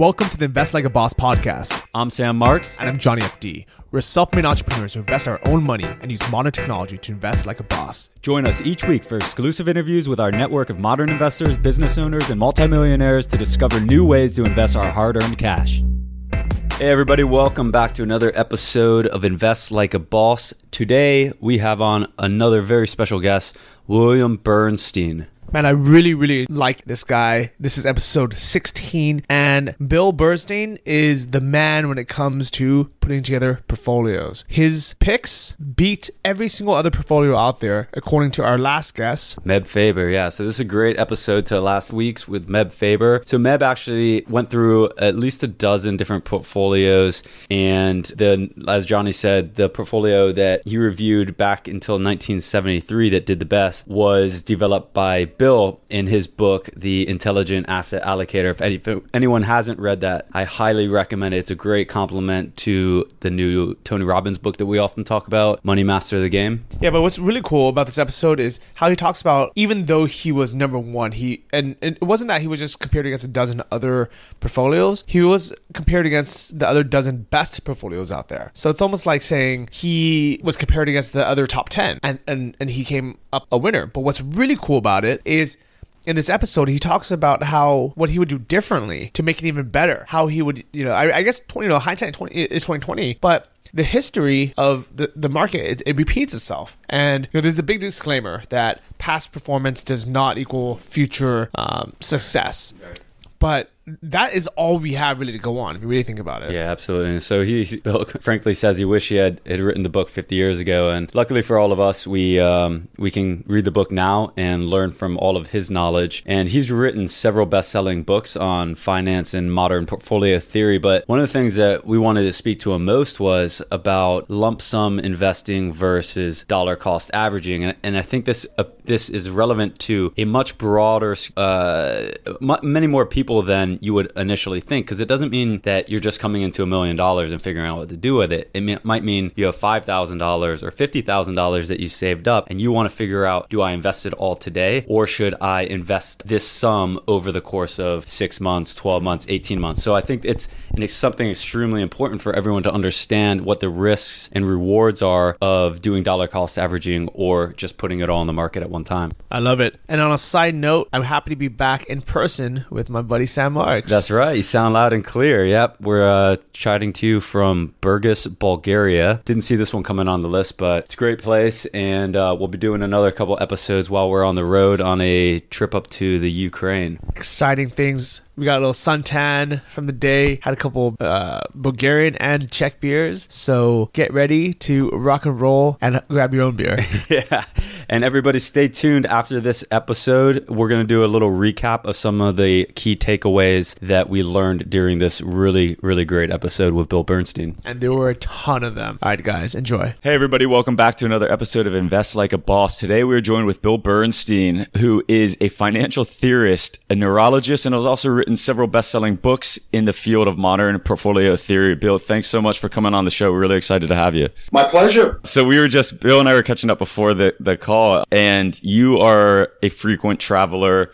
Welcome to the Invest Like a Boss podcast. I'm Sam Marks. And I'm Johnny FD. We're self made entrepreneurs who invest our own money and use modern technology to invest like a boss. Join us each week for exclusive interviews with our network of modern investors, business owners, and multimillionaires to discover new ways to invest our hard earned cash. Hey, everybody, welcome back to another episode of Invest Like a Boss. Today, we have on another very special guest, William Bernstein. Man, I really, really like this guy. This is episode 16, and Bill Bernstein is the man when it comes to putting together portfolios. His picks beat every single other portfolio out there, according to our last guest, Meb Faber. Yeah, so this is a great episode to last week's with Meb Faber. So Meb actually went through at least a dozen different portfolios, and the as Johnny said, the portfolio that he reviewed back until 1973 that did the best was developed by Bill in his book, The Intelligent Asset Allocator. If, any, if anyone hasn't read that, I highly recommend it. It's a great complement to the new Tony Robbins book that we often talk about, Money Master of the Game. Yeah, but what's really cool about this episode is how he talks about even though he was number one, he and, and it wasn't that he was just compared against a dozen other portfolios. He was compared against the other dozen best portfolios out there. So it's almost like saying he was compared against the other top ten and, and, and he came up a winner. But what's really cool about it is in this episode, he talks about how what he would do differently to make it even better. How he would, you know, I, I guess, 20, you know, hindsight 20 is 2020, but the history of the, the market it, it, repeats itself. And you know there's a big disclaimer that past performance does not equal future um, success. But that is all we have really to go on if you really think about it. Yeah, absolutely. And so he, Bill, frankly says he wish he had, had written the book 50 years ago. And luckily for all of us, we um, we can read the book now and learn from all of his knowledge. And he's written several best-selling books on finance and modern portfolio theory. But one of the things that we wanted to speak to him most was about lump sum investing versus dollar cost averaging. And, and I think this uh, this is relevant to a much broader, uh, m- many more people than you would initially think because it doesn't mean that you're just coming into a million dollars and figuring out what to do with it. It may, might mean you have $5,000 or $50,000 that you saved up and you want to figure out do I invest it all today or should I invest this sum over the course of six months, 12 months, 18 months? So I think it's, it's something extremely important for everyone to understand what the risks and rewards are of doing dollar cost averaging or just putting it all in the market at one time. I love it. And on a side note, I'm happy to be back in person with my buddy Sam That's right. You sound loud and clear. Yep. We're uh, chatting to you from Burgas, Bulgaria. Didn't see this one coming on the list, but it's a great place. And uh, we'll be doing another couple episodes while we're on the road on a trip up to the Ukraine. Exciting things. We got a little suntan from the day, had a couple uh, Bulgarian and Czech beers. So get ready to rock and roll and grab your own beer. yeah. And everybody stay tuned after this episode. We're going to do a little recap of some of the key takeaways that we learned during this really, really great episode with Bill Bernstein. And there were a ton of them. All right, guys, enjoy. Hey, everybody, welcome back to another episode of Invest Like a Boss. Today we are joined with Bill Bernstein, who is a financial theorist, a neurologist, and has also written several best selling books in the field of modern portfolio theory. Bill, thanks so much for coming on the show. We're really excited to have you. My pleasure. So we were just, Bill and I were catching up before the, the call, and you are a frequent traveler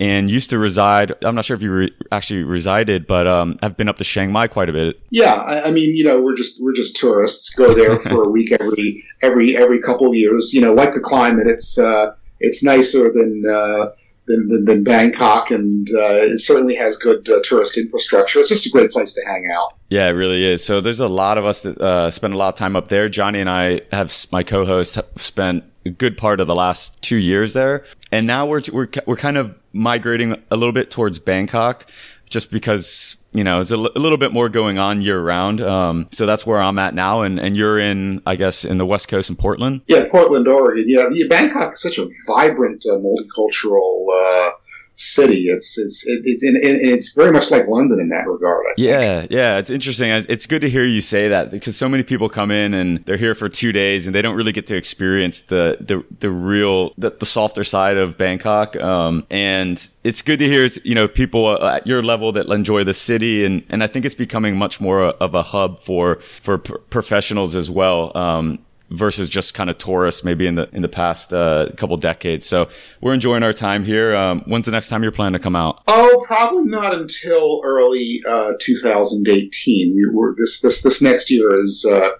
and used to reside. I'm not sure if you re- actually resided, but um, I've been up to Chiang Mai quite a bit. Yeah, I, I, mean, you know, we're just we're just tourists. Go there for a week every every every couple of years. You know, like the climate, it's uh, it's nicer than. Uh, than, than, Bangkok, and uh, it certainly has good uh, tourist infrastructure. It's just a great place to hang out. Yeah, it really is. So there's a lot of us that uh, spend a lot of time up there. Johnny and I have my co-host spent a good part of the last two years there, and now we're we're we're kind of migrating a little bit towards Bangkok, just because you know, there's a, l- a little bit more going on year round. Um, so that's where I'm at now. And, and you're in, I guess, in the West Coast in Portland? Yeah, Portland, Oregon. Yeah. yeah Bangkok is such a vibrant, uh, multicultural, uh, city. It's it's it's and it's very much like London in that regard. Yeah, yeah, it's interesting. It's good to hear you say that because so many people come in and they're here for two days and they don't really get to experience the the the real the, the softer side of Bangkok. Um, and it's good to hear you know people at your level that enjoy the city and and I think it's becoming much more of a hub for for professionals as well. Um, versus just kind of tourists maybe in the in the past uh, couple decades. So we're enjoying our time here. Um, when's the next time you're planning to come out? Oh, probably not until early uh, 2018. We were, this this this next year is. Uh,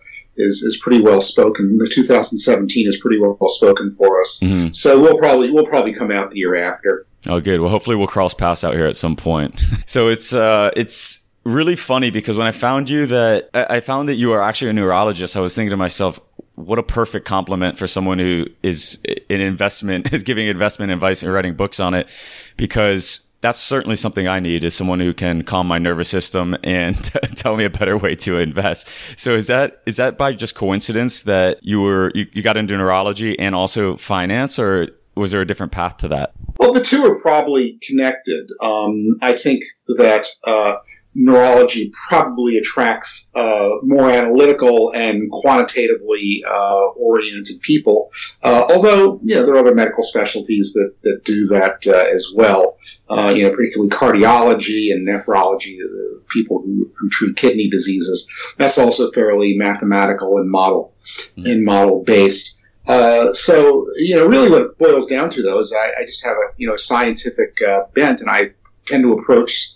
is, is pretty well spoken. The 2017 is pretty well spoken for us. Mm-hmm. So we'll probably we'll probably come out the year after. Oh, good. Well, hopefully we'll cross paths out here at some point. so it's uh, it's really funny because when I found you that I found that you are actually a neurologist, I was thinking to myself, what a perfect compliment for someone who is in investment, is giving investment advice and writing books on it, because that's certainly something I need is someone who can calm my nervous system and tell me a better way to invest. So is that is that by just coincidence that you were you, you got into neurology and also finance, or was there a different path to that? Well, the two are probably connected. Um, I think that uh, neurology probably attracts uh, more analytical and quantitatively uh, oriented people. Uh, although, you know, there are other medical specialties that, that do that uh, as well. Uh, you know, particularly cardiology and nephrology, uh, people who, who treat kidney diseases. That's also fairly mathematical and model mm-hmm. and model based. so, you know, really what it boils down to, though, is I, I just have a, you know, a scientific bent, and I tend to approach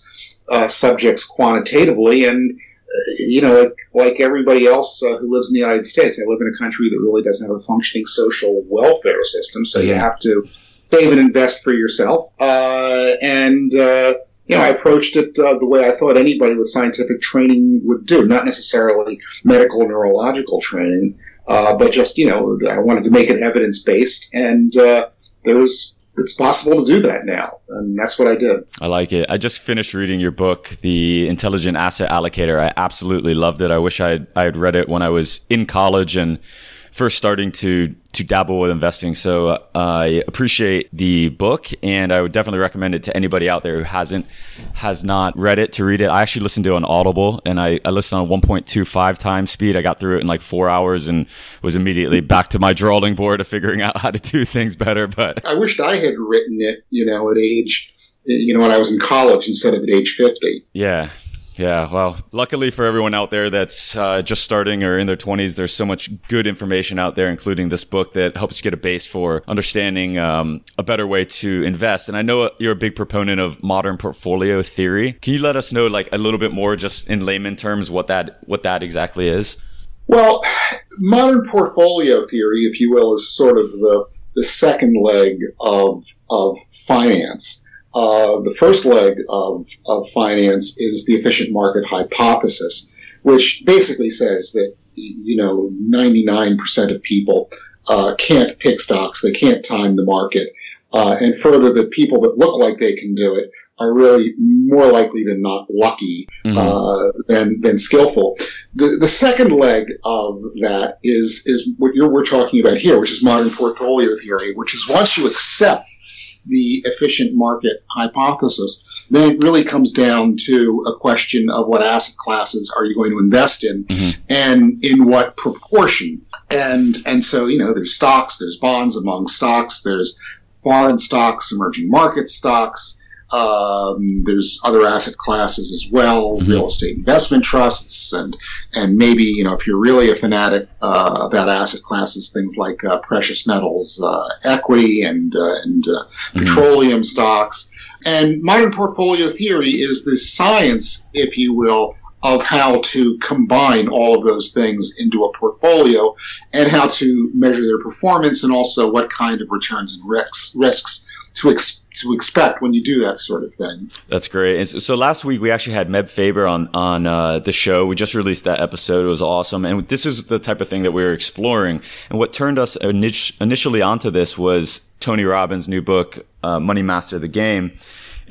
uh, subjects quantitatively. And, uh, you know, like, like everybody else uh, who lives in the United States, I live in a country that really doesn't have a functioning social welfare system. So you have to save and invest for yourself. Uh, and, uh, you know, I approached it uh, the way I thought anybody with scientific training would do, not necessarily medical neurological training, but just, you know, I wanted to make it evidence based. And there was it's possible to do that now. And that's what I did. I like it. I just finished reading your book, The Intelligent Asset Allocator. I absolutely loved it. I wish I had, I had read it when I was in college and first starting to to dabble with investing. So uh, I appreciate the book, and I would definitely recommend it to anybody out there who hasn't has not read it to read it. I actually listened to it on Audible, and I, I listened on 1.25 times speed. I got through it in like four hours, and was immediately back to my drawing board of figuring out how to do things better. But I wished I had written it, you know, at age you know, when I was in college instead of at age 50. Yeah. Yeah, well, luckily for everyone out there that's uh, just starting or in their 20s, there's so much good information out there, including this book that helps you get a base for understanding um, a better way to invest. And I know you're a big proponent of modern portfolio theory. Can you let us know, like, a little bit more, just in layman terms, what that what that exactly is? Well, modern portfolio theory, if you will, is sort of the the second leg of of finance. Uh, the first leg of, of finance is the efficient market hypothesis, which basically says that, you know, 99% of people uh, can't pick stocks, they can't time the market. Uh, and further, the people that look like they can do it are really more likely than not lucky mm-hmm. uh, than than skillful. The the second leg of that is is what you're we're talking about here, which is modern portfolio theory, which is once you accept the efficient market hypothesis, then it really comes down to a question of what asset classes are you going to invest in mm-hmm. and in what proportion. And, and so, you know, there's stocks, there's bonds among stocks, there's foreign stocks, emerging market stocks, um, there's other asset classes as well, mm-hmm. real estate investment trusts, and and maybe you know if you're really a fanatic uh, about asset classes, things like uh, precious metals, uh, equity, and uh, and uh, mm-hmm. petroleum stocks. And modern portfolio theory is the science, if you will, of how to combine all of those things into a portfolio and how to measure their performance and also what kind of returns and risks risks to ex- to expect when you do that sort of thing. That's great. And so, so last week we actually had Meb Faber on on uh, the show. We just released that episode. It was awesome, and this is the type of thing that we were exploring. And what turned us initially onto this was Tony Robbins' new book, uh, Money Master the Game.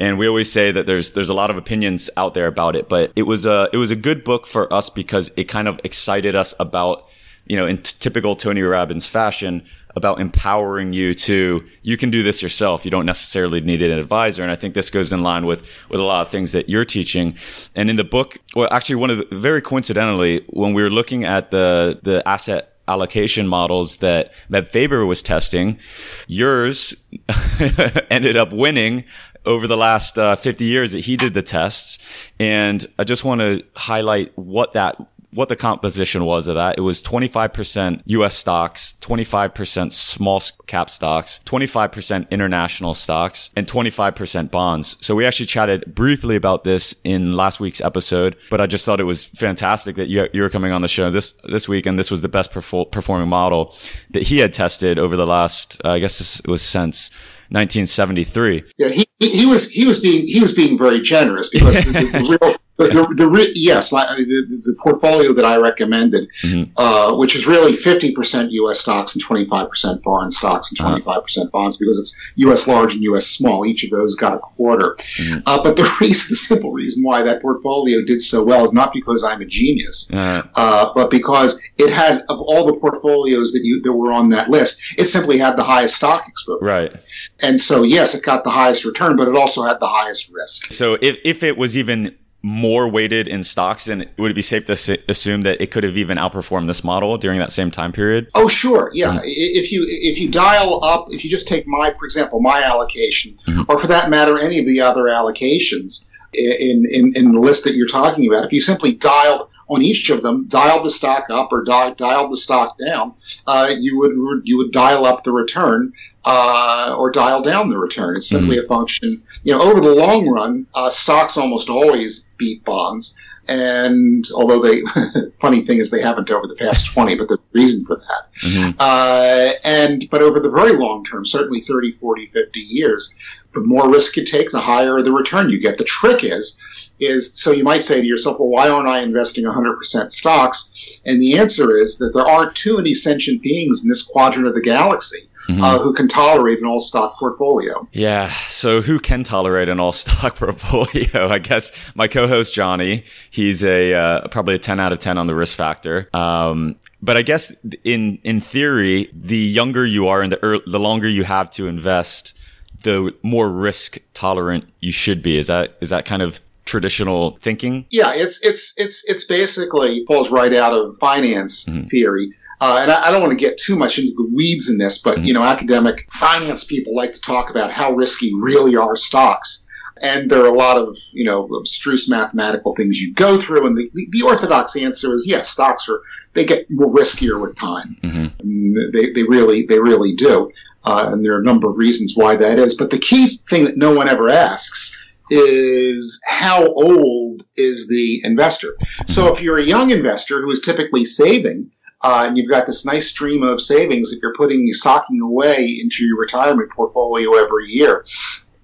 And we always say that there's there's a lot of opinions out there about it, but it was a it was a good book for us because it kind of excited us about you know in t- typical Tony Robbins fashion about empowering you to you can do this yourself. You don't necessarily need an advisor. And i think this goes in line with with a lot of things that you're teaching. And in the book well actually one of the very coincidentally when we were looking at the the asset allocation models that Meb Faber was testing, yours ended up winning over the last uh, 50 years that he did the tests. And I just want to highlight what that what the composition was of that. It was 25% US stocks, 25% small cap stocks, 25% international stocks, and 25% bonds. So we actually chatted briefly about this in last week's episode, but I just thought it was fantastic that you, you were coming on the show this, this week. And this was the best perfor- performing model that he had tested over the last, uh, I guess this was since 1973. Yeah, he, he was he was being he was being very generous because the, the, the the, the, the, yes, my, the, the portfolio that I recommended, mm-hmm. uh, which is really 50% U.S. stocks and 25% foreign stocks and 25% uh-huh. bonds because it's U.S. large and U.S. small. Each of those got a quarter. Mm-hmm. Uh, but the reason, the simple reason why that portfolio did so well is not because I'm a genius, uh-huh. uh, but because it had, of all the portfolios that you that were on that list, it simply had the highest stock exposure. Right. And so, yes, it got the highest return, but it also had the highest risk. So if, if it was even more weighted in stocks, then would it be safe to assume that it could have even outperformed this model during that same time period? Oh, sure, yeah. Mm-hmm. If you if you dial up, if you just take my, for example, my allocation, mm-hmm. or for that matter, any of the other allocations in, in in the list that you're talking about, if you simply dialed on each of them, dialed the stock up or di- dialed the stock down, uh, you would you would dial up the return uh, or dial down the return. It's simply mm-hmm. a function. You know, over the long run, uh, stocks almost always beat bonds. And although they, funny thing is they haven't over the past 20, but the reason for that. Mm-hmm. Uh, and, but over the very long term, certainly 30, 40, 50 years, the more risk you take, the higher the return you get. The trick is, is so you might say to yourself, well, why aren't I investing 100% stocks? And the answer is that there aren't too many sentient beings in this quadrant of the galaxy mm-hmm. uh, who can tolerate an all stock portfolio. Yeah. So who can tolerate an all stock portfolio? I guess my co-host Johnny, he's a uh, probably a 10 out of 10 on the risk factor. Um, but I guess in in theory, the younger you are and the early, the longer you have to invest, the more risk tolerant you should be. Is that is that kind of traditional thinking? Yeah, it's it's it's it's basically falls right out of finance mm-hmm. theory. Uh, and I, I, don't want to get too much into the weeds in this, but mm-hmm. you know, academic finance people like to talk about how risky really are stocks. And there are a lot of you know abstruse mathematical things you go through, and the, the orthodox answer is yes, stocks are they get more riskier with time. Mm-hmm. They, they really they really do, uh, and there are a number of reasons why that is. But the key thing that no one ever asks is how old is the investor? So if you're a young investor who is typically saving uh, and you've got this nice stream of savings that you're putting, socking away into your retirement portfolio every year.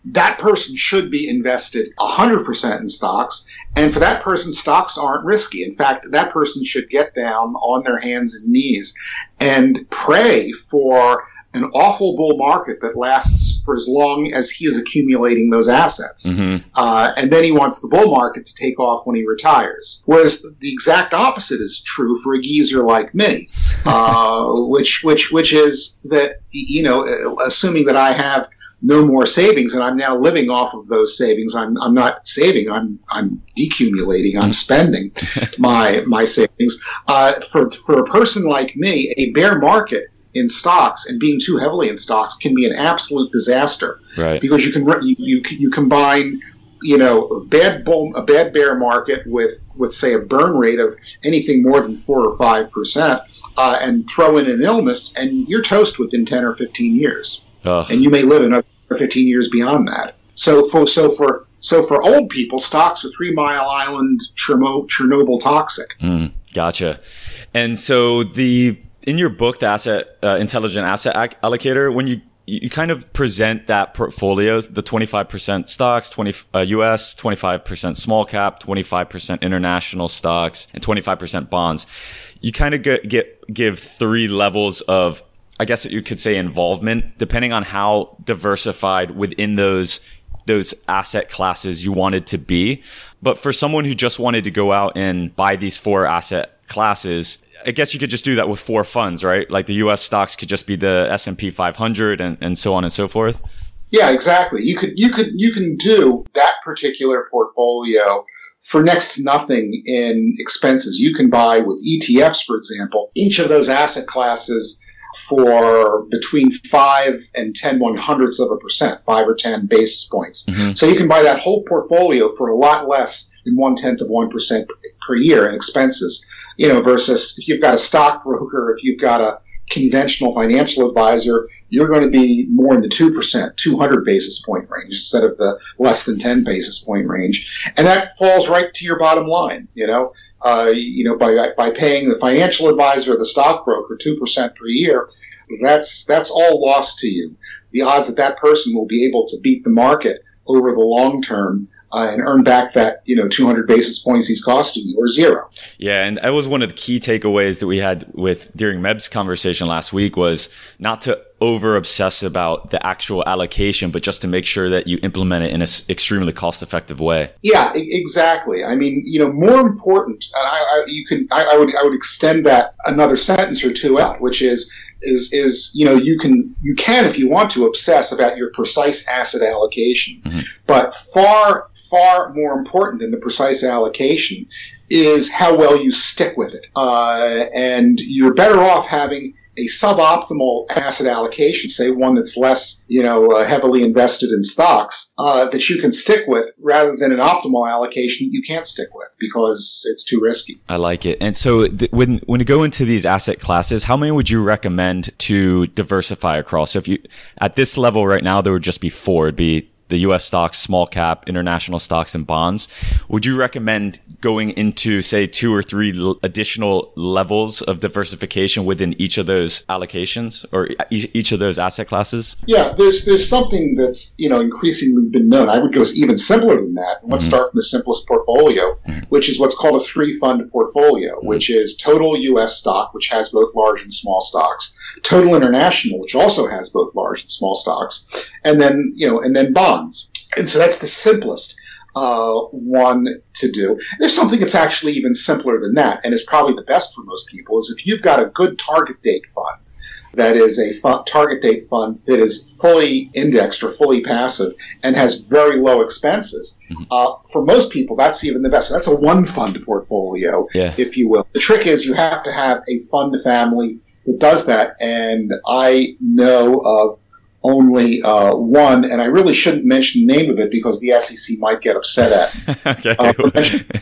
That person should be invested 100% in stocks. And for that person, stocks aren't risky. In fact, that person should get down on their hands and knees and pray for an awful bull market that lasts for as long as he is accumulating those assets. Mm-hmm. Uh, and then he wants the bull market to take off when he retires. Whereas the exact opposite is true for a geezer like me, uh, which, which, which is that, you know, assuming that I have no more savings and I'm now living off of those savings. I'm, I'm not saving. I'm, I'm decumulating. I'm mm-hmm. spending my, my savings. Uh, for, for a person like me, a bear market in stocks and being too heavily in stocks can be an absolute disaster. Right. Because you can you you, you combine you know a bad bull, a bad bear market with with say a burn rate of anything more than four or five percent, uh, and throw in an illness, and you're toast within ten or fifteen years, Ugh. and you may live another fifteen years beyond that. So for so for so for old people, stocks are Three Mile Island Chernobyl toxic. Mm, gotcha. And so the in your book, the asset uh, intelligent asset allocator, when you you kind of present that portfolio, the 25% stocks, 20 uh, US, 25% small cap, 25% international stocks, and 25% bonds. You kind of get, get give three levels of I guess you could say involvement, depending on how diversified within those those asset classes you wanted to be. But for someone who just wanted to go out and buy these four asset classes, I guess you could just do that with four funds, right? Like the U.S. stocks could just be the S and P 500, and, and so on and so forth. Yeah, exactly. You could you could you can do that particular portfolio for next to nothing in expenses. You can buy with ETFs, for example. Each of those asset classes for between five and ten one hundredths of a percent, five or 10 basis points. Mhm. So you can buy that whole portfolio for a lot less than one tenth of 1% per year in expenses, you know, versus if you've got a stockbroker, if you've got a conventional financial advisor, you're going to be more in the 2%, 200 basis point range instead of the less than 10 basis point range. And that falls right to your bottom line, you know. Uh, you know, by by paying the financial advisor or the stockbroker two percent per year, that's that's all lost to you. The odds that that person will be able to beat the market over the long term uh, and earn back that you know 200 basis points he's costing you or zero. Yeah, and that was one of the key takeaways that we had with during Meb's conversation last week was not to over obsess about the actual allocation, but just to make sure that you implement it in an extremely cost effective way. Yeah, exactly. I mean, you know, more important, and I, I you can, I, I would, I would extend that another sentence or two out, which is, is, is, you know, you can, you can, if you want to, obsess about your precise asset allocation, Mhm. but far, far more important than the precise allocation is how well you stick with it. Uh, and you're better off having a suboptimal asset allocation, say one that's less, you know, uh, heavily invested in stocks, uh, that you can stick with rather than an optimal allocation you can't stick with because it's too risky. I like it. And so th- when when you go into these asset classes, how many would you recommend to diversify across? So if you at this level right now, there would just be four. It'd be the U.S. stocks, small cap, international stocks, and bonds. Would you recommend going into say two or three l- additional levels of diversification within each of those allocations or e- each of those asset classes? Yeah, there's there's something that's you know increasingly been known. I would go even simpler than that. Let's Mhm. start from the simplest portfolio, which is what's called a three fund portfolio, which is total U.S. stock, which has both large and small stocks, total international, which also has both large and small stocks, and then you know and then bonds. And so that's the simplest uh, one to do. There's something that's actually even simpler than that, and is probably the best for most people. Is if you've got a good target date fund that is a target date fund that is fully indexed or fully passive and has very low expenses. Mhm. Uh, for most people, that's even the best. That's a one fund portfolio, Yeah. if you will. The trick is you have to have a fund family that does that, and I know of only uh, one, and I really shouldn't mention the name of it because the SEC might get upset at okay. uh,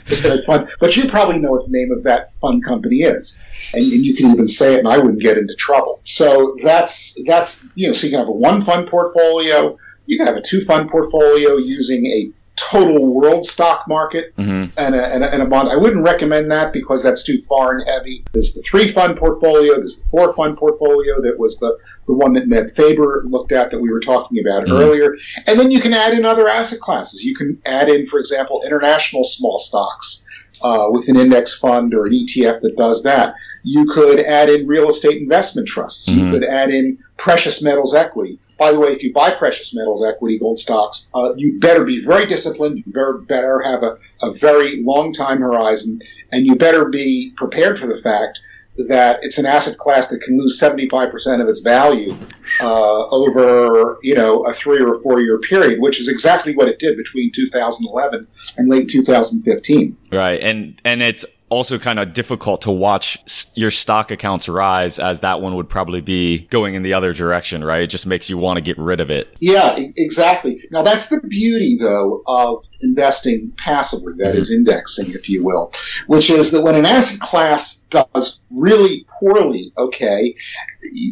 specific fund. But you probably know what the name of that fund company is, and, and you can even say it, and I wouldn't get into trouble. So that's that's you know, so you can have a one fund portfolio, you can have a two fund portfolio using a total world stock market Mhm. and a, and, a, and a bond. I wouldn't recommend that because that's too foreign heavy. There's the three fund portfolio. There's the four fund portfolio that was the, the one that Meb Faber looked at that we were talking about Mhm. earlier. And then you can add in other asset classes. You can add in, for example, international small stocks uh, with an index fund or an ETF that does that. You could add in real estate investment trusts. Mhm. You could add in precious metals equity. By the way, if you buy precious metals equity, gold stocks, uh, you better be very disciplined. You better, better have a, a very long time horizon, and you better be prepared for the fact that it's an asset class that can lose 75% of its value uh, over, you know, a three or four year period, which is exactly what it did between 2011 and late 2015. Right, and and it's also kind of difficult to watch your stock accounts rise as that one would probably be going in the other direction, right? It just makes you want to get rid of it. Yeah, e- exactly. Now that's the beauty, though, of investing passively. That is mm-hmm. indexing, if you will, which is that when an asset class does really poorly, okay,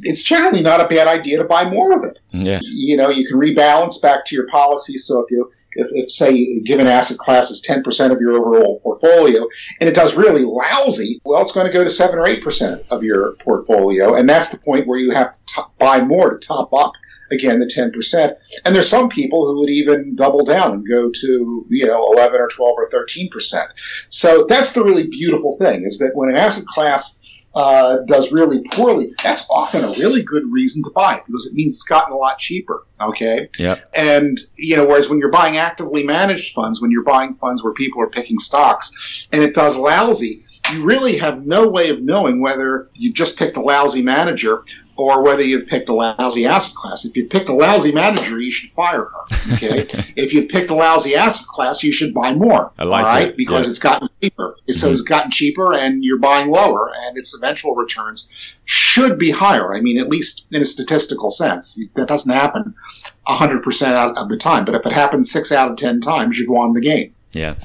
it's generally not a bad idea to buy more of it. Yeah, You know, you can rebalance back to your policy. So if you if, if say a given asset class is 10% of your overall portfolio and it does really lousy, well, it's going to go to 7 or 8% of your portfolio. And that's the point where you have to to buy more to top up again the 10%. And there's some people who would even double down and go to, you know, 11 or 12 or 13%. So that's the really beautiful thing is that when an asset class uh, does really poorly, that's often a really good reason to buy it because it means it's gotten a lot cheaper. Okay. Yep. And, you know, whereas when you're buying actively managed funds, when you're buying funds where people are picking stocks and it does lousy, you really have no way of knowing whether you've just picked a lousy manager or whether you've picked a lousy asset class. If you've picked a lousy manager, you should fire her. Okay. if you've picked a lousy asset class, you should buy more. I like all right, it. because Yeah. it's gotten cheaper. So it's mm-hmm. gotten cheaper, and you're buying lower, and its eventual returns should be higher. I mean, at least in a statistical sense, that doesn't happen hundred percent out of the time. But if it happens six out of ten times, you've won the game. Yeah.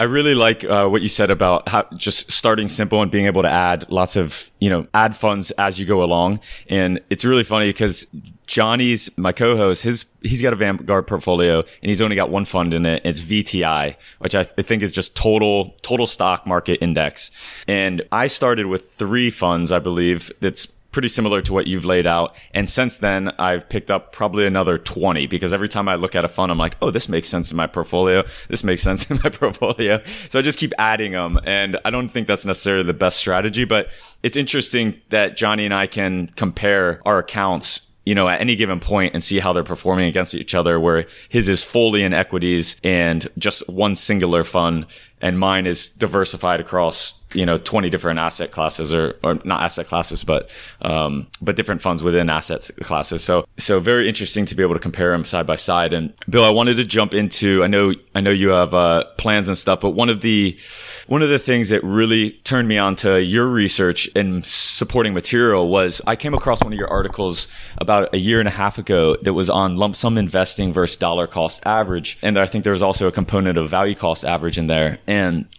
I really like uh, what you said about how just starting simple and being able to add lots of, you know, add funds as you go along. And it's really funny because Johnny's, my co-host, his, he's got a Vanguard portfolio and he's only got one fund in it. It's VTI, which I think is just total, total stock market index. And I started with three funds, I believe. That's pretty similar to what you've laid out. And since then, I've picked up probably another 20 because every time I look at a fund, I'm like, oh, this makes sense in my portfolio. This makes sense in my portfolio. So I just keep adding them. And I don't think that's necessarily the best strategy, but it's interesting that Johnny and I can compare our accounts you know, at any given point and see how they're performing against each other, where his is fully in equities and just one singular fund, and mine is diversified across, you know, 20 different asset classes or, or not asset classes, but, um, but different funds within asset classes. So, so very interesting to be able to compare them side by side. And Bill, I wanted to jump into, I know, I know you have, uh, plans and stuff, but one of the, one of the things that really turned me on to your research and supporting material was I came across one of your articles about a year and a half ago that was on lump sum investing versus dollar cost average. And I think there was also a component of value cost average in there.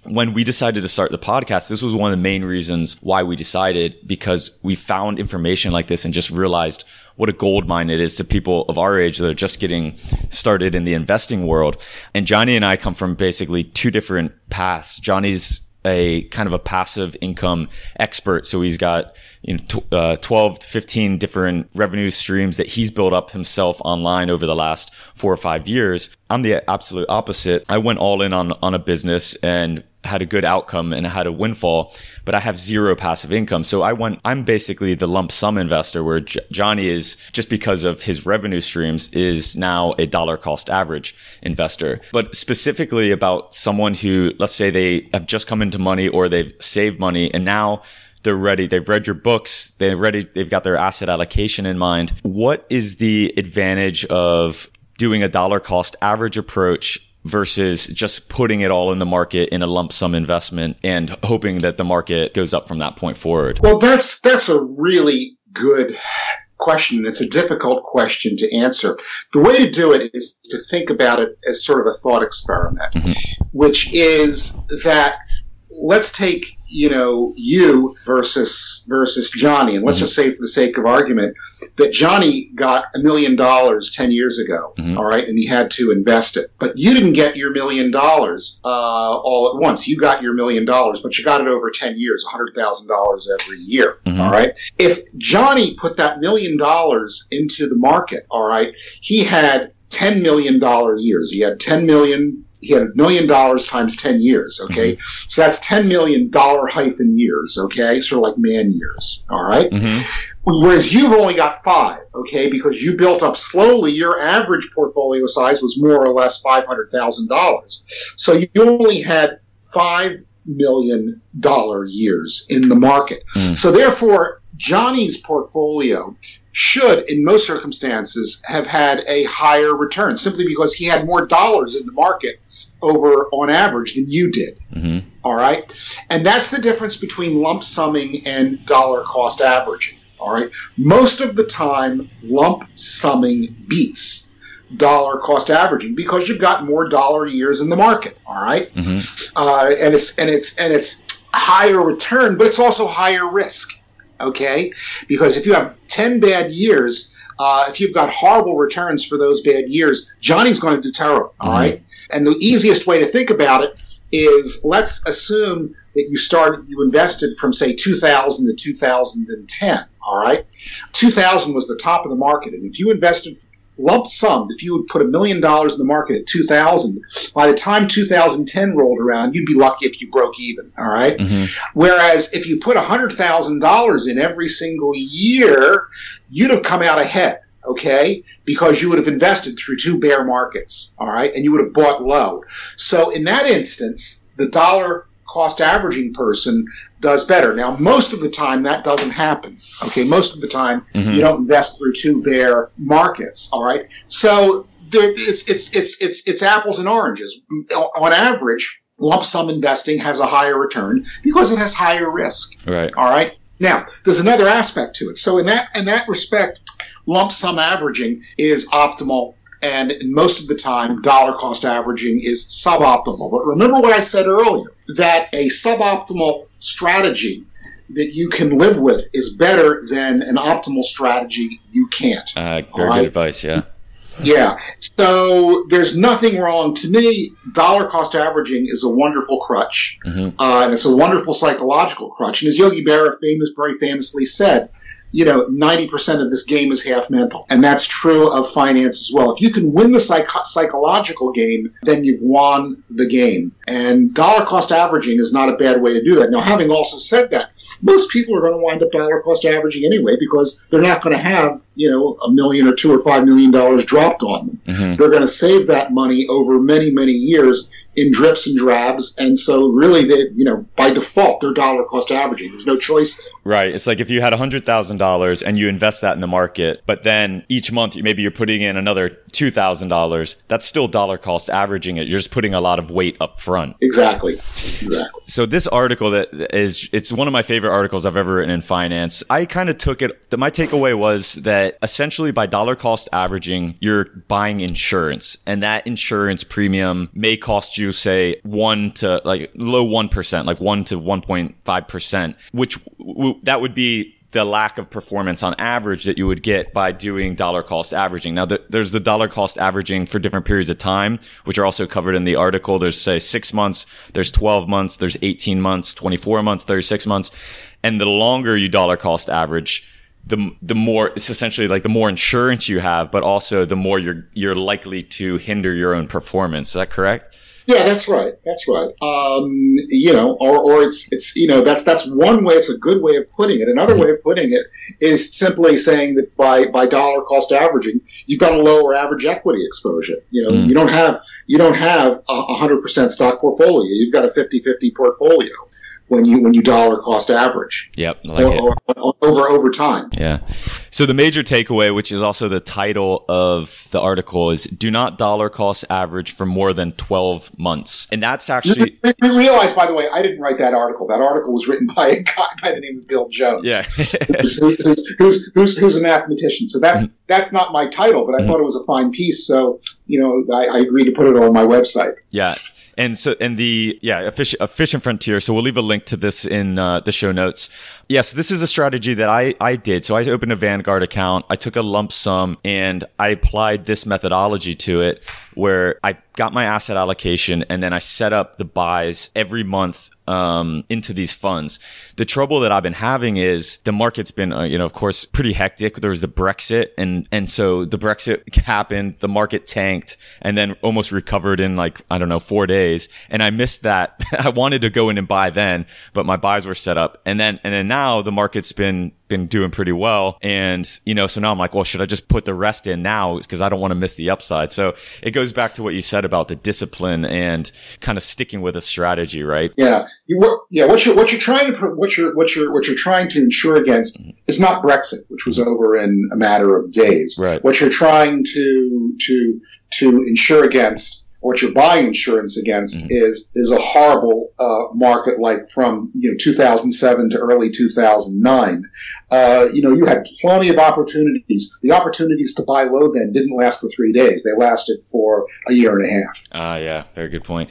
When we decided to start the podcast, this was one of the main reasons why we decided because we found information like this and just realized what a gold mine it is to people of our age that are just getting started in the investing world. And Johnny and I come from basically two different paths. Johnny's a kind of a passive income expert. So he's got you know, uh, 12 to 15 different revenue streams that he's built up himself online over the last four or five years. I'm the absolute opposite. I went all in on, on a business and had a good outcome and had a windfall, but I have zero passive income. So I went, I'm basically the lump sum investor where J- Johnny is just because of his revenue streams is now a dollar cost average investor. But specifically about someone who, let's say they have just come into money or they've saved money and now they're ready. They've read your books. They're ready. They've got their asset allocation in mind. What is the advantage of doing a dollar cost average approach versus just putting it all in the market in a lump sum investment and hoping that the market goes up from that point forward? Well, that's that's a really good question. It's a difficult question to answer. The way to do it is to think about it as sort of a thought experiment, mm-hmm. which is that let's take you know you versus versus Johnny, and let's just say for the sake of argument that Johnny got a million dollars ten years ago, all right, and he had to invest it, but you didn't get your million dollars uh, all at once. You got your million dollars, but you got it over ten years, hundred thousand dollars every year, all right. If Johnny put that million dollars into the market, all right, he had ten million dollar years. He had ten million he had a million dollars times 10 years okay? Mm-hmm. So that's 10 million dollar hyphen years okay? Sort of like man years all right? Mm-hmm. whereas you've only got five okay? Because you built up slowly your average portfolio size was more or less $500000 so you only had five million dollar years in the market. Mm. So therefore johnny's portfolio should, in most circumstances, have had a higher return simply because he had more dollars in the market over on average than you did. All right. And that's the difference between lump summing and dollar cost averaging. All right. Most of the time, lump summing beats dollar cost averaging because you've got more dollar years in the market. All right? uh, and it's and it's and it's higher return, but it's also higher risk okay? Because if you have 10 bad years, uh, if you've got horrible returns for those bad years, Johnny's going to do terrible, all right? And the easiest way to think about it is let's assume that you started, you invested from, say, 2000 to 2010, all right? 2000 was the top of the market. And if you invested lump sum, if you would put a million dollars in the market at 2000, by the time 2010 rolled around, you'd be lucky if you broke even, all right? Mm-hmm. Whereas if you put $100,000 in every single year, you'd have come out ahead, okay? Because you would have invested through two bear markets, all right? And you would have bought low. So in that instance, the dollar cost averaging person does better. Now, most of the time that doesn't happen. Okay, most of the time mm-hmm. you don't invest through two bear markets. All right, so there, it's it's it's it's it's apples and oranges. On average, lump sum investing has a higher return because it has higher risk. Right. All right. Now, there's another aspect to it. So in that in that respect, lump sum averaging is optimal and most of the time dollar cost averaging is suboptimal. But remember what I said earlier that a suboptimal strategy that you can live with is better than an optimal strategy you can't. Uh, very All good advice. Yeah. Yeah. So there's nothing wrong. To me, dollar cost averaging is a wonderful crutch. Mhm. Uh, and it's a wonderful psychological crutch. And as Yogi Berra famous, very famously said, you know, 90% of this game is half mental. And that's true of finance as well. If you can win the psych- psychological game, then you've won the game. And dollar cost averaging is not a bad way to do that. Now, having also said that, most people are going to wind up dollar cost averaging anyway because they're not going to have, you know, a million or two or five million dollars dropped on them. Mhm. They're going to save that money over many, many years in drips and drabs. And so really they, you know, by default, they're dollar cost averaging. There's no choice there. Right. It's like if you had $100,000 and you invest that in the market, but then each month maybe you're putting in another $2,000, that's still dollar cost averaging it. You're just putting a lot of weight up front. Exactly. Exactly. So this article that is it's one of my favorite articles I've ever written in finance. I kind of took it that my takeaway was that essentially by dollar cost averaging, you're buying insurance and that insurance premium may cost you say 1 to like low 1%, like 1 to 1.5%, which w- that would be the lack of performance on average that you would get by doing dollar cost averaging. Now, the, there's the dollar cost averaging for different periods of time, which are also covered in the article. There's say six months, there's 12 months, there's 18 months, 24 months, 36 months. And the longer you dollar cost average, the, the more it's essentially like the more insurance you have, but also the more you're, you're likely to hinder your own performance. Is that correct? Yeah, that's right. That's right. Um, you know, or, or it's it's you know that's that's one way. It's a good way of putting it. Another way of putting it is simply saying that by by dollar cost averaging, you've got a lower average equity exposure. You know, Mm. you don't have you don't have a hundred percent stock portfolio. You've got a 50-50 portfolio when you when you dollar cost average Yep. Like it. or, or, over over time. Yeah. So the major takeaway, which is also the title of the article, is do not dollar cost average for more than 12 months. And that's actually, You realize, by the way, I didn't write that article. That article was written by a guy by the name of Bill Jones. yeah. who's, who's, who's, who's, who's a mathematician. So that's Mm-hmm. that's not my title, but I thought it was a fine piece. So you know, I, I agreed to put it on my website. yeah. And so, and the, yeah, efficient, frontier. So we'll leave a link to this in uh, the show notes. Yeah. So this is a strategy that I, I did. So I opened a Vanguard account. I took a lump sum and I applied this methodology to it where I got my asset allocation and then I set up the buys every month um, into these funds. The trouble that I've been having is the market's been, uh, you know, of course, pretty hectic. There was the Brexit, and and so the Brexit happened, the market tanked, and then almost recovered in like I don't know four days. And I missed that. I wanted to go in and buy then, but my buys were set up, and then and then now the market's been been doing pretty well, and you know, so now I'm like, well, should I just put the rest in now because I don't want to miss the upside? So it goes back to what you said about the discipline and kind of sticking with a strategy, right? Yeah, you, what, yeah. What you're what you're trying to what you're what you're what you're trying to insure against mm-hmm. is not Brexit, which was over in a matter of days. Right. What you're trying to to to insure against, what you're buying insurance against, is is a horrible uh, market like from you know 2007 to early 2009. Uh, you know, you had plenty of opportunities. The opportunities to buy low then didn't last for three days. They lasted for a year and a half. Ah, yeah, very good point.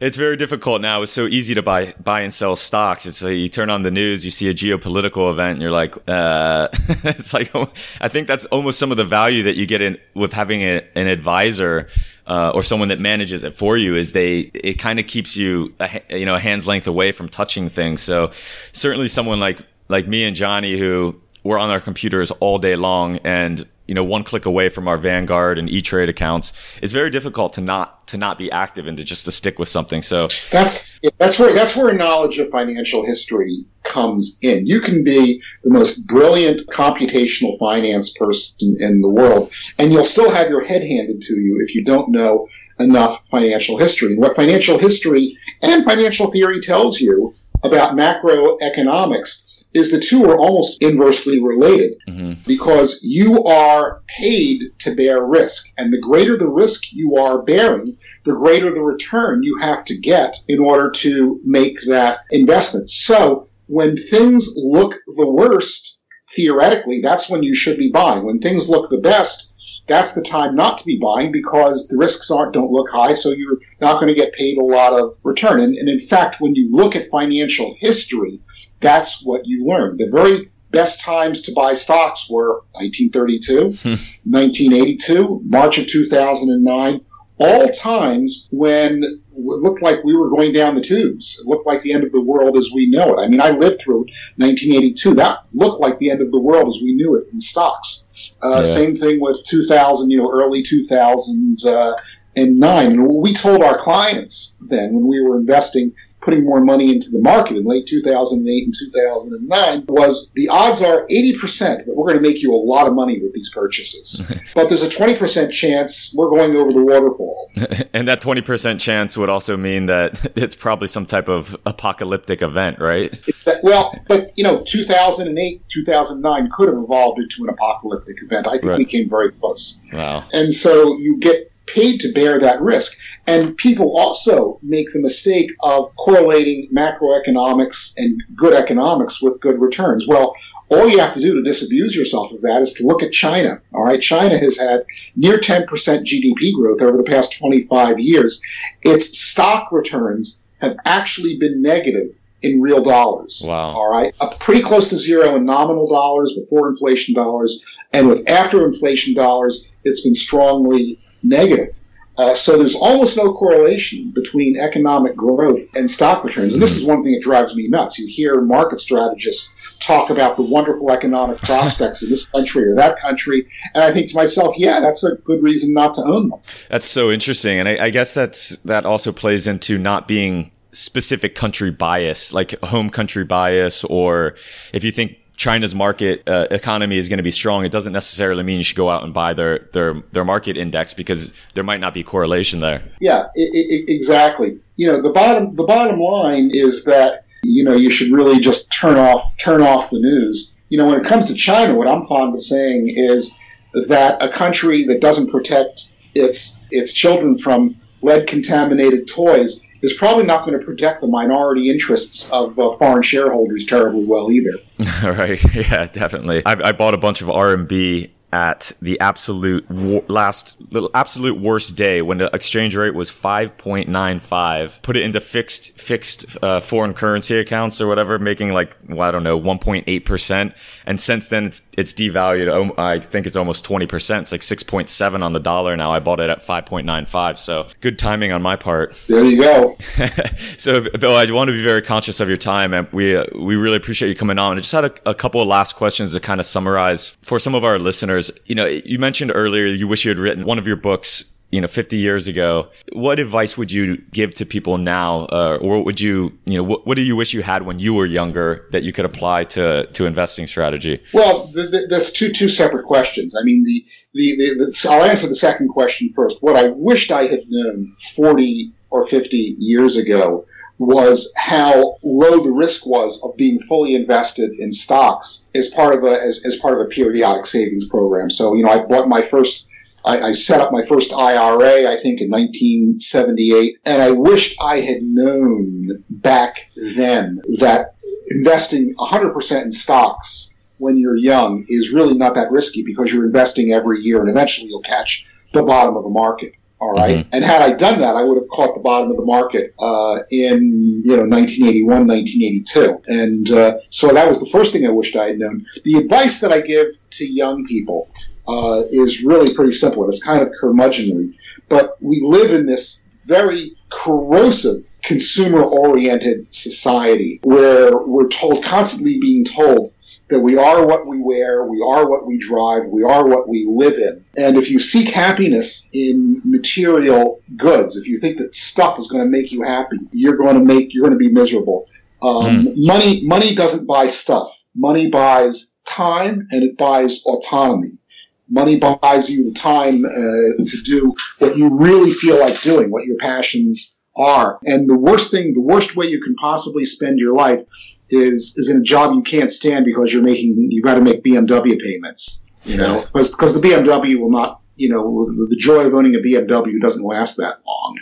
It's very difficult now. It's so easy to buy buy and sell stocks. It's like you turn on the news, you see a geopolitical event, and you're like, uh, it's like I think that's almost some of the value that you get in with having a, an advisor uh, or someone that manages it for you. Is they it kind of keeps you a, you know a hand's length away from touching things. So certainly someone like like me and Johnny who we're on our computers all day long and you know one click away from our Vanguard and E Trade accounts, it's very difficult to not to not be active and to just to stick with something. So that's that's where that's where knowledge of financial history comes in. You can be the most brilliant computational finance person in the world, and you'll still have your head handed to you if you don't know enough financial history. And what financial history and financial theory tells you about macroeconomics is the two are almost inversely related mm-hmm. because you are paid to bear risk. And the greater the risk you are bearing, the greater the return you have to get in order to make that investment. So when things look the worst, theoretically, that's when you should be buying. When things look the best, that's the time not to be buying because the risks aren't don't look high, so you're not going to get paid a lot of return. And, and in fact, when you look at financial history, that's what you learn. The very best times to buy stocks were 1932, 1982, hmm. March of 2009, all times when looked like we were going down the tubes. It looked like the end of the world as we know it. I mean, I lived through 1982. That looked like the end of the world as we knew it in stocks. Uh, yeah. Same thing with 2000, you know, early 2000 uh, and nine. And we told our clients then when we were investing – putting more money into the market in late 2008 and 2009 was the odds are 80% that we're going to make you a lot of money with these purchases. but there's a 20% chance we're going over the waterfall. and that 20% chance would also mean that it's probably some type of apocalyptic event, right? well, but you know, 2008, 2009 could have evolved into an apocalyptic event. I think right. we came very close. Wow. And so you get paid to bear that risk. And people also make the mistake of correlating macroeconomics and good economics with good returns. Well, all you have to do to disabuse yourself of that is to look at China. All right, China has had near 10% GDP growth over the past 25 years. Its stock returns have actually been negative in real dollars. Wow. All right. Up pretty close to zero in nominal dollars before inflation dollars. And with after inflation dollars, it's been strongly negative. Uh, so there's almost no correlation between economic growth and stock returns. And this is one thing that drives me nuts. You hear market strategists talk about the wonderful economic prospects in this country or that country, and I think to myself, yeah, that's a good reason not to own them. That's so interesting, and I, I guess that's that also plays into not being specific country bias, like home country bias, or if you think China's market uh, economy is going to be strong, it doesn't necessarily mean you should go out and buy their their their market index because there might not be correlation there. Yeah, exactly. You know, the bottom the bottom line is that you know you should really just turn off turn off the news. You know, when it comes to China, what I'm fond of saying is that a country that doesn't protect its its children from lead contaminated toys is probably not going to protect the minority interests of uh, foreign shareholders terribly well either. right. Yeah, definitely. I, I bought a bunch of RMB at the absolute last little absolute worst day when the exchange rate was 5.95 put it into fixed fixed uh, foreign currency accounts or whatever making like well, i don't know 1.8% and since then it's it's devalued oh, i think it's almost 20% it's like 6.7 on the dollar now. I bought it at 5.95 so good timing on my part. There you go. So bill i want to be very conscious of your time and we uh, we really appreciate you coming on. I just had a, a couple of last questions to kind of summarize for some of our listeners you know, you mentioned earlier you wish you had written one of your books you know 50 years ago. What advice would you give to people now? Uh, or what would you you know what, what, do you wish you had when you were younger that you could apply to to investing strategy? Well th- th- that's two two separate questions. I mean the, the, the, the i'll answer the second question first. What i wished i had known 40 or 50 years ago was how low the risk was of being fully invested in stocks as part of a as, as part of a periodic savings program. So you know, I bought my first. I, I set up my first IRA, I think, in 1978, and I wished I had known back then that investing 100% in stocks when you're young is really not that risky because you're investing every year, and eventually you'll catch the bottom of the market. All right? mm-hmm. And had I done that, I would have caught the bottom of the market uh, in you know 1981, 1982. And uh, so that was the first thing I wished I had known. The advice that I give to young people uh, is really pretty simple. It's kind of curmudgeonly, but we live in this very corrosive consumer oriented society where we're told constantly being told that we are what we wear, we are what we drive, we are what we live in. And if you seek happiness in material goods, if you think that stuff is going to make you happy, you're going to make you're going to be miserable. Um, mm. Money money doesn't buy stuff. Money buys time and it buys autonomy. Money buys you the time uh, to do what you really feel like doing, what your passions are. And the worst thing, the worst way you can possibly spend your life is is in a job you can't stand because you're making you got to make BMW payments. You know, because the BMW will not. You know, the joy of owning a BMW doesn't last that long.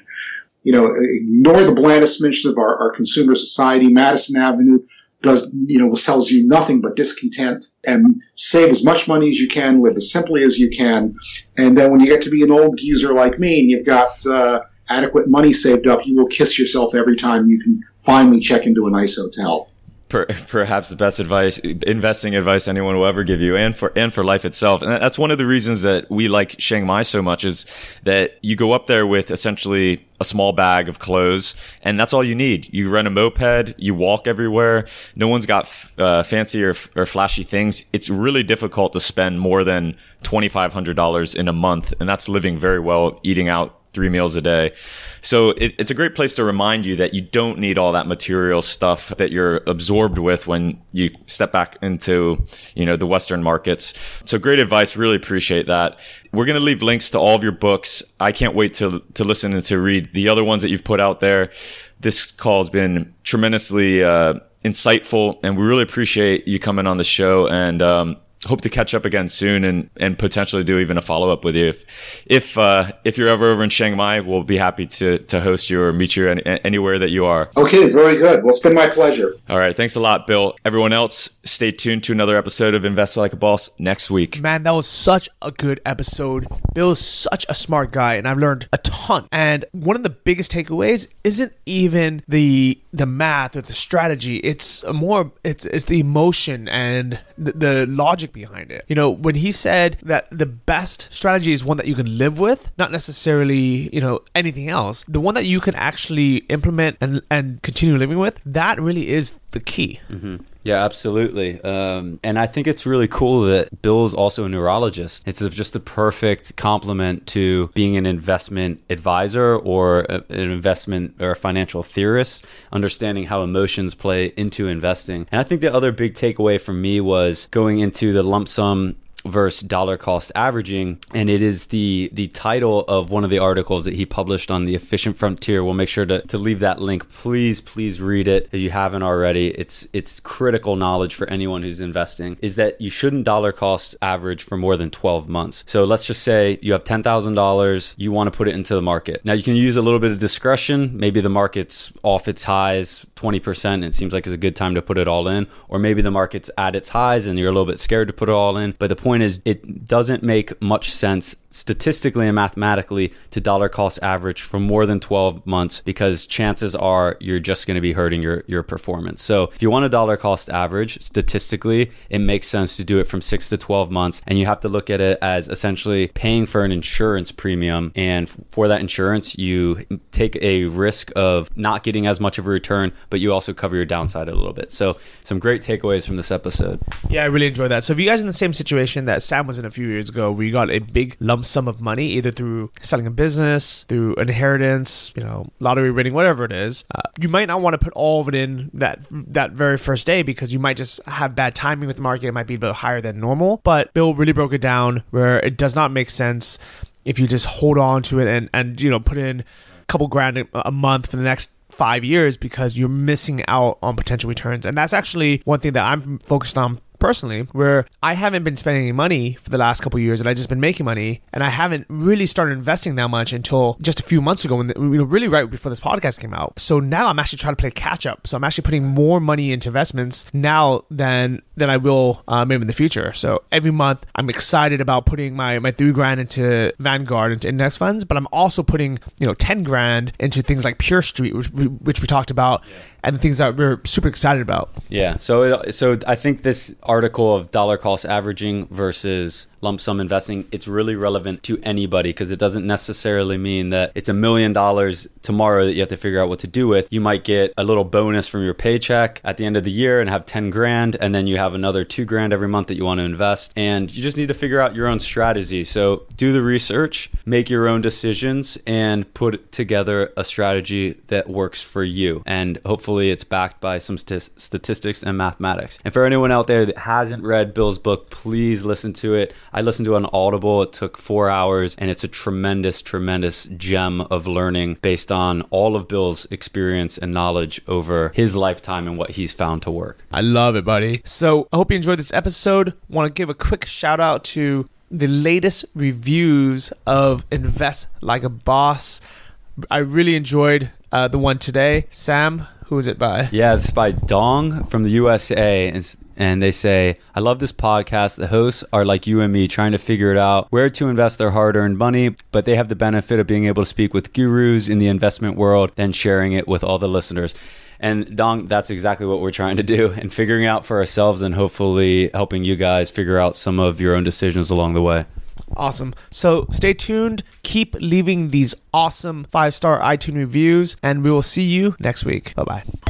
You know, ignore the blandest mention of our, our consumer society. Madison Avenue does you know sells you nothing but discontent and save as much money as you can live as simply as you can. And then when you get to be an old geezer like me and you've got uh, adequate money saved up you will kiss yourself every time you can finally check into a nice hotel per, perhaps the best advice, investing advice anyone will ever give you, and for and for life itself. And that's one of the reasons that we like Chiang Mai so much is that you go up there with essentially a small bag of clothes, and that's all you need. You rent a moped, you walk everywhere. No one's got uh, fancy or, or flashy things. It's really difficult to spend more than twenty five hundred dollars in a month, and that's living very well, eating out three meals a day. So it, it's a great place to remind you that you don't need all that material stuff that you're absorbed with when you step back into, you know, the Western markets. So great advice. Really appreciate that. We're going to leave links to all of your books. I can't wait to, to listen and to read the other ones that you've put out there. This call has been tremendously, uh, insightful and we really appreciate you coming on the show and, um, hope to catch up again soon and, and potentially do even a follow up with you. If if uh, if you're ever over in Chiang Mai, we'll be happy to to host you or meet you any, anywhere that you are. Okay, very good. Well, it's been my pleasure. All right, thanks a lot, Bill. Everyone else, stay tuned to another episode of Invest Like a Boss next week. Man, that was such a good episode. Bill's such a smart guy, and I've learned a ton. And one of the biggest takeaways isn't even the the math or the strategy. It's more it's it's the emotion and the, the logic logic behind it. You know, when he said that the best strategy is one that you can live with, not necessarily, you know, anything else, the one that you can actually implement and, and continue living with, that really is the key. Mm-hmm. Yeah, absolutely. Um, and I think it's really cool that Bill is also a neurologist. It's just a perfect complement to being an investment advisor or a, an investment or a financial theorist, understanding how emotions play into investing. And I think the other big takeaway for me was going into the lump sum versus dollar cost averaging and it is the the title of one of the articles that he published on the efficient frontier. We'll make sure to, to leave that link. Please please read it if you haven't already. It's it's critical knowledge for anyone who's investing is that you shouldn't dollar cost average for more than 12 months. So let's just say you have $10,000 you want to put it into the market. Now you can use a little bit of discretion. Maybe the market's off its highs 20% and it seems like it's a good time to put it all in or maybe the market's at its highs and you're a little bit scared to put it all in but the point point is it doesn't make much sense statistically and mathematically to dollar cost average for more than 12 months because chances are you're just going to be hurting your, your performance. So if you want a dollar cost average, statistically, it makes sense to do it from six to 12 months. And you have to look at it as essentially paying for an insurance premium. And for that insurance, you take a risk of not getting as much of a return, but you also cover your downside a little bit. So some great takeaways from this episode. Yeah, I really enjoyed that. So if you guys in the same situation that Sam was in a few years ago, where you got a big lump lump sum of money, either through selling a business, through inheritance, you know, lottery winning, whatever it is. Uh, you might not want to put all of it in that that very first day because you might just have bad timing with the market. It might be a bit higher than normal. But Bill really broke it down where it does not make sense if you just hold on to it and and you know put in a couple grand a month for the next five years because you're missing out on potential returns. And that's actually one thing that I'm focused on personally, where I haven't been spending any money for the last couple years, and I've just been making money, and I haven't really started investing that much until just a few months ago, when the, you know, really right before this podcast came out. So now I'm actually trying to play catch up. So I'm actually putting more money into investments now than than I will uh, maybe in the future. So every month I'm excited about putting my my three grand into Vanguard into index funds, but I'm also putting you know ten grand into things like PeerStreet, which we, which we talked about. Yeah and the things that we're super excited about. Yeah. So it, so I think this article of dollar cost averaging versus lump sum investing, it's really relevant to anybody because it doesn't necessarily mean that it's a million dollars tomorrow that you have to figure out what to do with. You might get a little bonus from your paycheck at the end of the year and have 10 grand, and then you have another two grand every month that you want to invest. And you just need to figure out your own strategy. So do the research, make your own decisions, and put together a strategy that works for you. And hopefully it's backed by some st- statistics and mathematics. And for anyone out there that hasn't read Bill's book, please listen to it. I listened to it on Audible. It took four hours, and it's a tremendous, tremendous gem of learning based on all of Bill's experience and knowledge over his lifetime and what he's found to work. I love it, buddy. So I hope you enjoyed this episode. Want to give a quick shout out to the latest reviews of Invest Like a Boss. I really enjoyed uh, the one today. Sam, who is it by? Yeah, it's by Dong from the USA. And, and they say, I love this podcast. The hosts are like you and me, trying to figure it out where to invest their hard earned money, but they have the benefit of being able to speak with gurus in the investment world, then sharing it with all the listeners. And Dong, that's exactly what we're trying to do and figuring out for ourselves and hopefully helping you guys figure out some of your own decisions along the way. Awesome. So stay tuned. Keep leaving these awesome five star iTunes reviews, and we will see you next week. Bye bye.